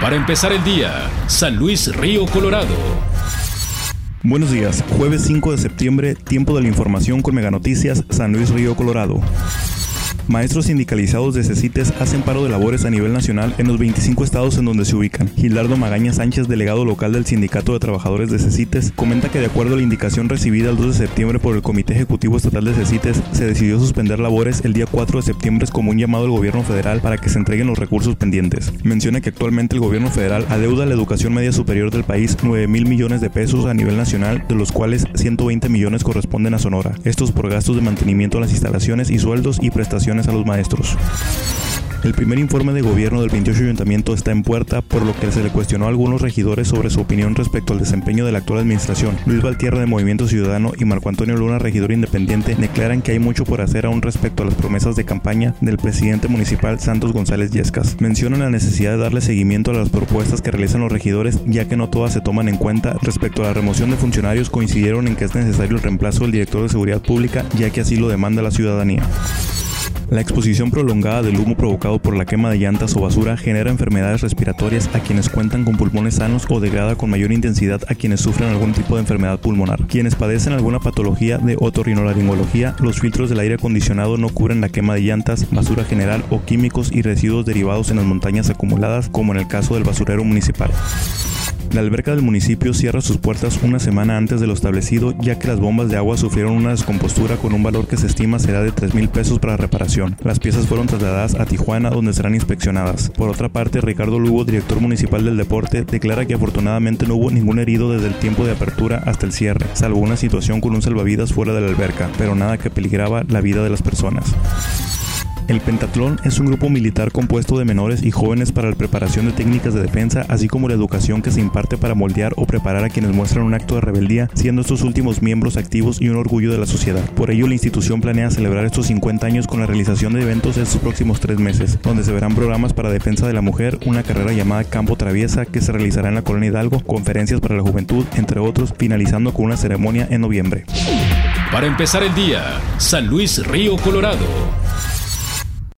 Para empezar el día, San Luis Río Colorado. Buenos días, jueves 5 de septiembre, tiempo de la información con Mega Noticias, San Luis Río Colorado. Maestros sindicalizados de CECITES hacen paro de labores a nivel nacional en los 25 estados en donde se ubican. Gilardo Magaña Sánchez, delegado local del Sindicato de Trabajadores de CECITES, comenta que de acuerdo a la indicación recibida el 2 de septiembre por el Comité Ejecutivo Estatal de CECITES, se decidió suspender labores el día 4 de septiembre como un llamado al gobierno federal para que se entreguen los recursos pendientes. Menciona que actualmente el gobierno federal adeuda a la educación media superior del país 9 mil millones de pesos a nivel nacional, de los cuales 120 millones corresponden a Sonora. Estos por gastos de mantenimiento a las instalaciones y sueldos y prestaciones a los maestros. El primer informe de gobierno del 28 ayuntamiento está en puerta, por lo que se le cuestionó a algunos regidores sobre su opinión respecto al desempeño de la actual administración. Luis Valtierra de Movimiento Ciudadano y Marco Antonio Luna, regidor independiente, declaran que hay mucho por hacer aún respecto a las promesas de campaña del presidente municipal Santos González Yescas. Mencionan la necesidad de darle seguimiento a las propuestas que realizan los regidores, ya que no todas se toman en cuenta. Respecto a la remoción de funcionarios, coincidieron en que es necesario el reemplazo del director de seguridad pública, ya que así lo demanda la ciudadanía. La exposición prolongada del humo provocado por la quema de llantas o basura genera enfermedades respiratorias a quienes cuentan con pulmones sanos o degrada con mayor intensidad a quienes sufren algún tipo de enfermedad pulmonar. Quienes padecen alguna patología de otorrinolaringología, los filtros del aire acondicionado no cubren la quema de llantas, basura general o químicos y residuos derivados en las montañas acumuladas, como en el caso del basurero municipal. La alberca del municipio cierra sus puertas una semana antes de lo establecido, ya que las bombas de agua sufrieron una descompostura con un valor que se estima será de 3 mil pesos para reparación. Las piezas fueron trasladadas a Tijuana, donde serán inspeccionadas. Por otra parte, Ricardo Lugo, director municipal del deporte, declara que afortunadamente no hubo ningún herido desde el tiempo de apertura hasta el cierre, salvo una situación con un salvavidas fuera de la alberca, pero nada que peligraba la vida de las personas. El Pentatlón es un grupo militar compuesto de menores y jóvenes para la preparación de técnicas de defensa, así como la educación que se imparte para moldear o preparar a quienes muestran un acto de rebeldía, siendo estos últimos miembros activos y un orgullo de la sociedad. Por ello, la institución planea celebrar estos 50 años con la realización de eventos estos próximos tres meses, donde se verán programas para defensa de la mujer, una carrera llamada Campo Traviesa que se realizará en la Colonia Hidalgo, conferencias para la juventud, entre otros, finalizando con una ceremonia en noviembre. Para empezar el día, San Luis Río Colorado.